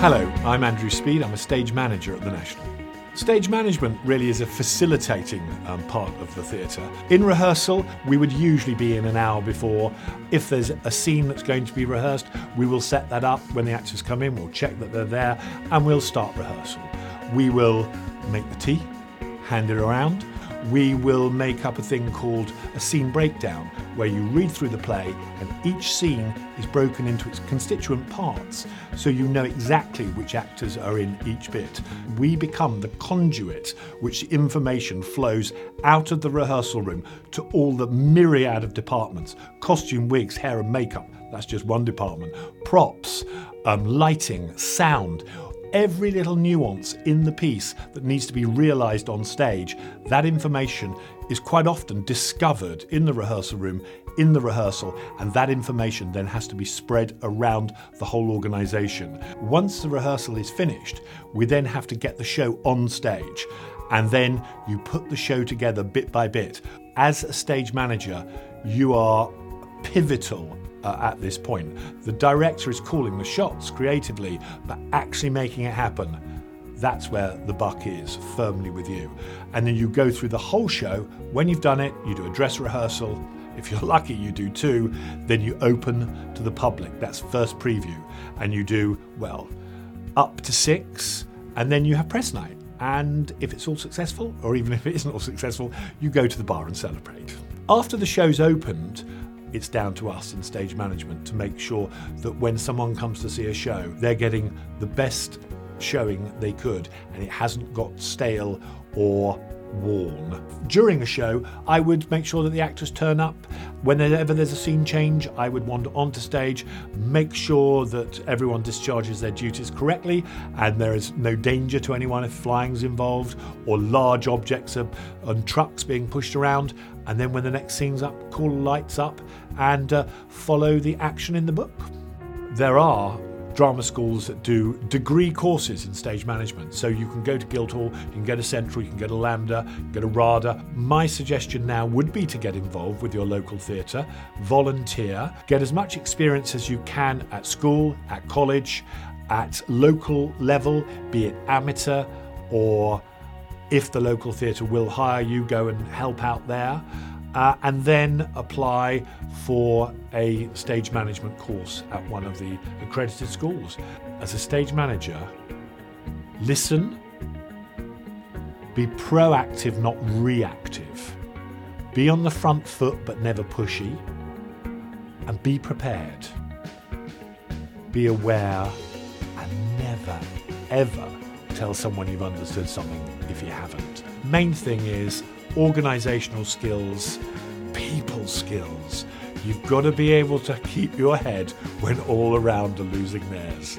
Hello, I'm Andrew Speed. I'm a stage manager at the National. Stage management really is a facilitating um, part of the theatre. In rehearsal, we would usually be in an hour before. If there's a scene that's going to be rehearsed, we will set that up when the actors come in, we'll check that they're there, and we'll start rehearsal. We will make the tea, hand it around, we will make up a thing called a scene breakdown, where you read through the play and each scene is broken into its constituent parts, so you know exactly which actors are in each bit. We become the conduit which information flows out of the rehearsal room to all the myriad of departments costume, wigs, hair, and makeup. That's just one department. Props, um, lighting, sound every little nuance in the piece that needs to be realised on stage, that information is quite often discovered in the rehearsal room, in the rehearsal, and that information then has to be spread around the whole organisation. Once the rehearsal is finished, we then have to get the show on stage, and then you put the show together bit by bit. As a stage manager, you are pivotal uh, at this point. The director is calling the shots creatively, but actually making it happen. That's where the buck is, firmly with you. And then you go through the whole show. When you've done it, you do a dress rehearsal. If you're lucky, you do two. Then you open to the public. That's first preview. And you do, well, up to six. And then you have press night. And if it's all successful, or even if it isn't all successful, you go to the bar and celebrate. After the show's opened, it's down to us in stage management to make sure that when someone comes to see a show, they're getting the best showing they could and it hasn't got stale or worn. During a show, I would make sure that the actors turn up. Whenever there's a scene change, I would wander onto stage, make sure that everyone discharges their duties correctly and there is no danger to anyone if flying's involved or large objects are, and trucks being pushed around. And then when the next scene's up, call lights up and uh, follow the action in the book. There are drama schools that do degree courses in stage management. So you can go to Guildhall, you can get a Central, you can get a LAMDA, get a RADA. My suggestion now would be to get involved with your local theatre, volunteer, get as much experience as you can at school, at college, at local level, be it amateur or if the local theatre will hire you, go and help out there uh, and then apply for a stage management course at one of the accredited schools. As a stage manager, listen, be proactive, not reactive, be on the front foot but never pushy, and be prepared. Be aware and never, ever tell someone you've understood something if you haven't. Main thing is organizational skills, people skills. You've got to be able to keep your head when all around are losing theirs.